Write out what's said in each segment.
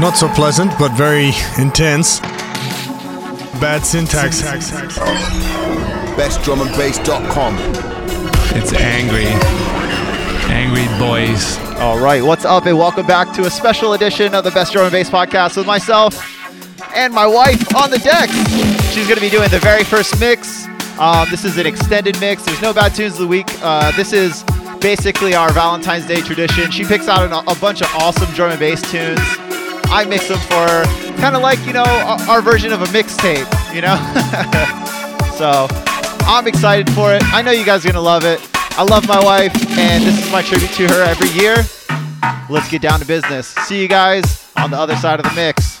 Not so pleasant, but very intense. Bad syntax. BestDrumAndBass.com. It's angry. Angry boys. All right, what's up, and welcome back to a special edition of the Best Drum and Bass podcast with myself and my wife on the deck. She's going to be doing the very first mix. Um, this is an extended mix. There's no bad tunes of the week. Uh, this is basically our Valentine's Day tradition. She picks out an, a bunch of awesome drum and bass tunes. I mix them for kind of like you know our, our version of a mixtape, you know. so I'm excited for it. I know you guys are gonna love it. I love my wife, and this is my tribute to her every year. Let's get down to business. See you guys on the other side of the mix.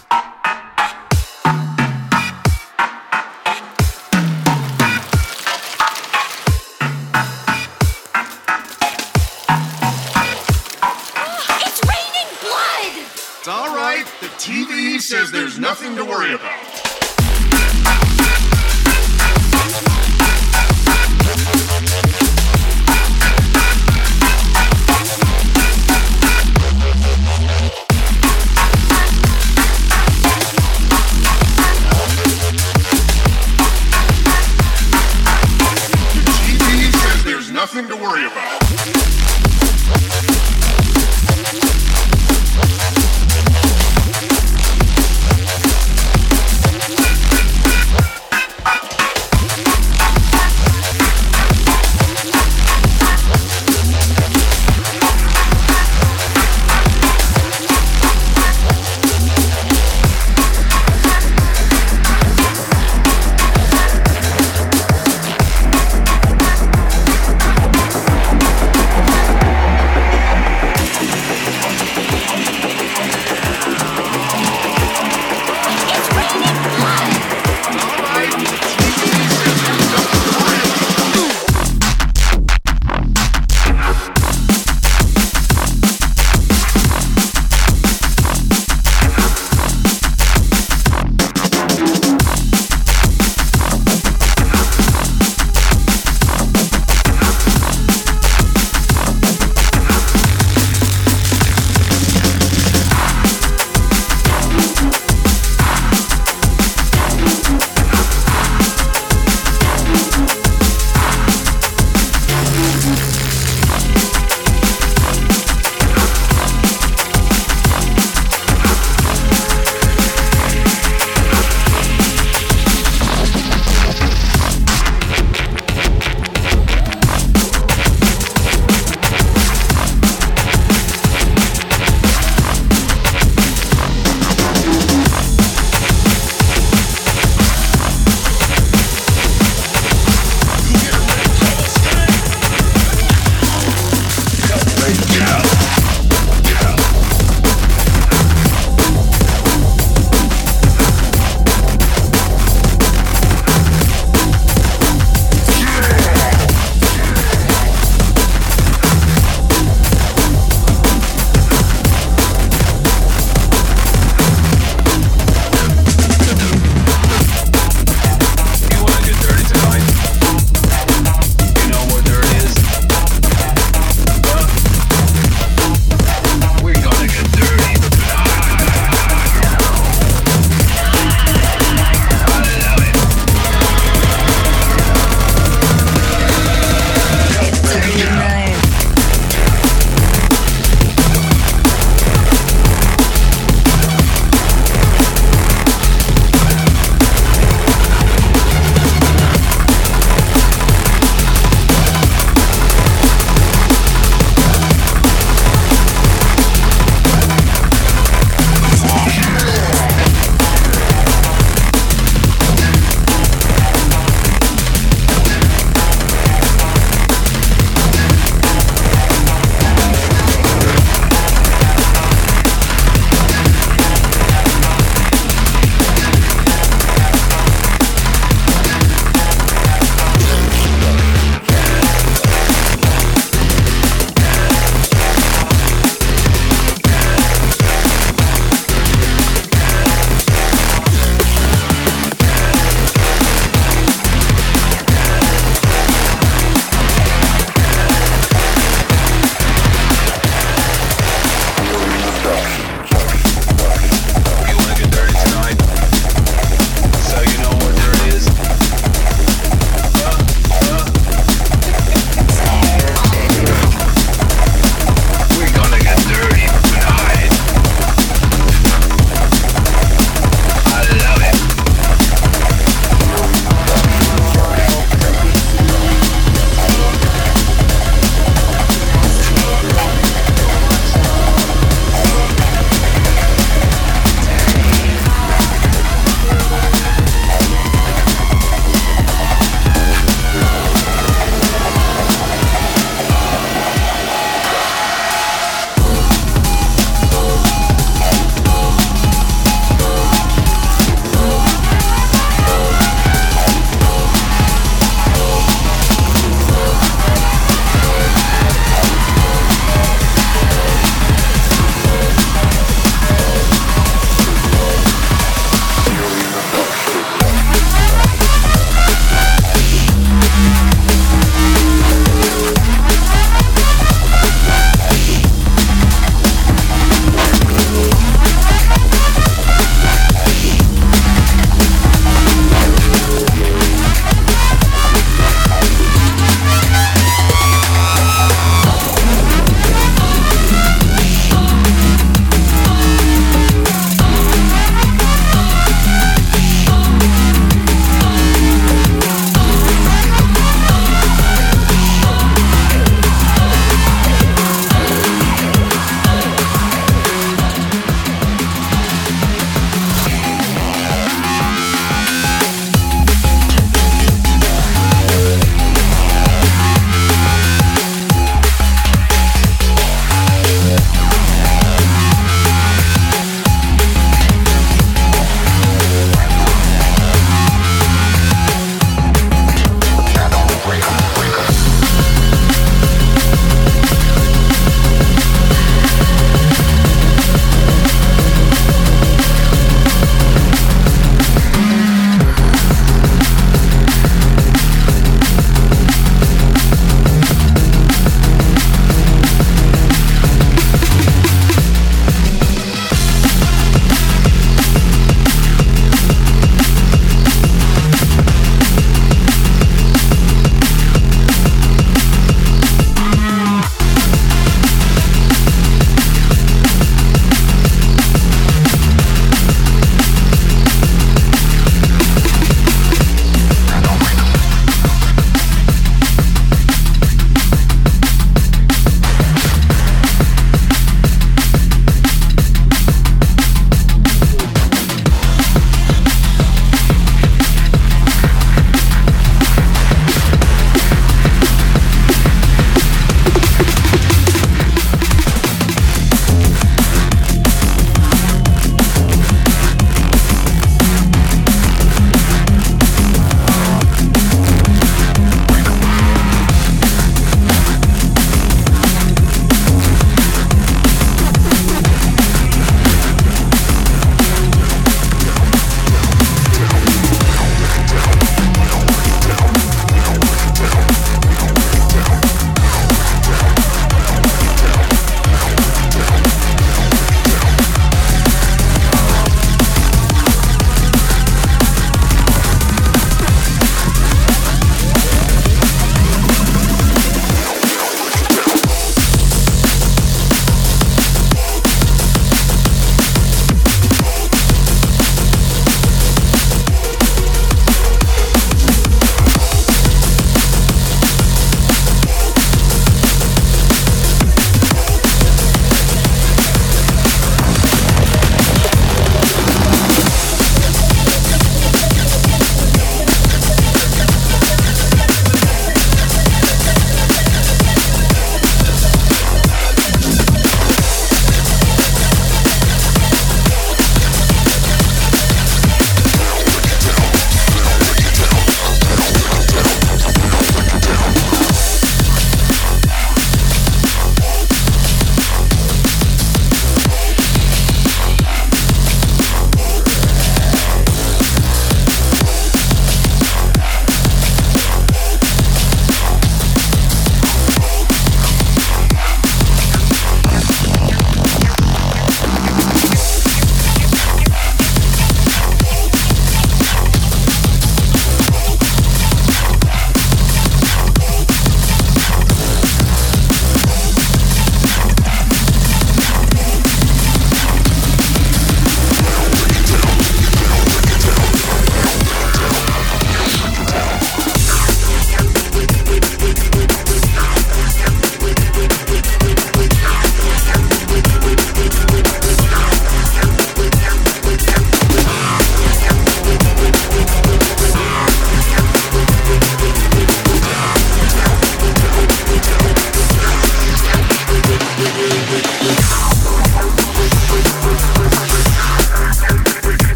Says there's nothing to worry about. Nothing to worry about.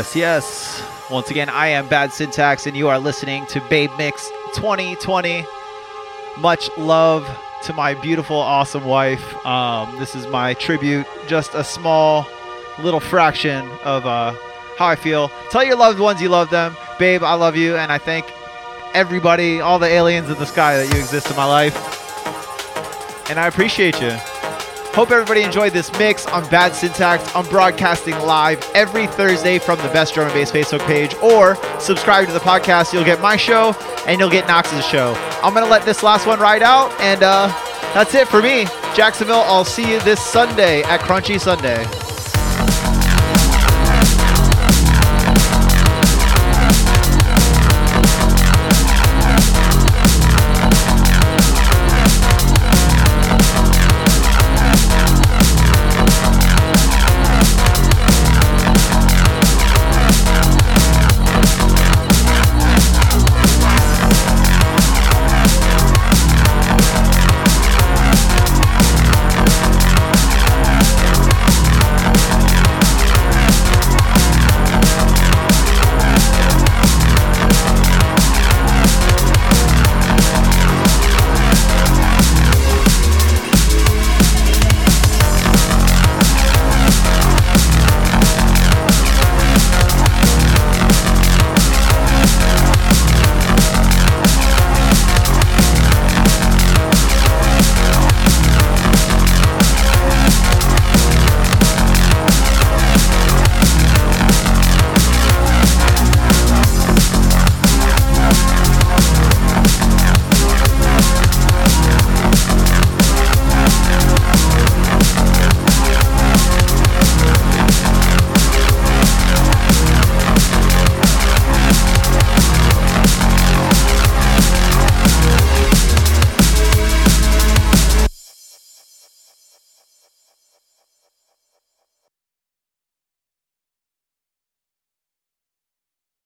Yes, yes. Once again, I am Bad Syntax, and you are listening to Babe Mix 2020. Much love to my beautiful, awesome wife. Um, this is my tribute, just a small little fraction of uh, how I feel. Tell your loved ones you love them. Babe, I love you, and I thank everybody, all the aliens in the sky that you exist in my life. And I appreciate you. Hope everybody enjoyed this mix on Bad Syntax. I'm broadcasting live every Thursday from the Best Drum and Bass Facebook page, or subscribe to the podcast. You'll get my show and you'll get Knox's show. I'm gonna let this last one ride out, and uh, that's it for me, Jacksonville. I'll see you this Sunday at Crunchy Sunday.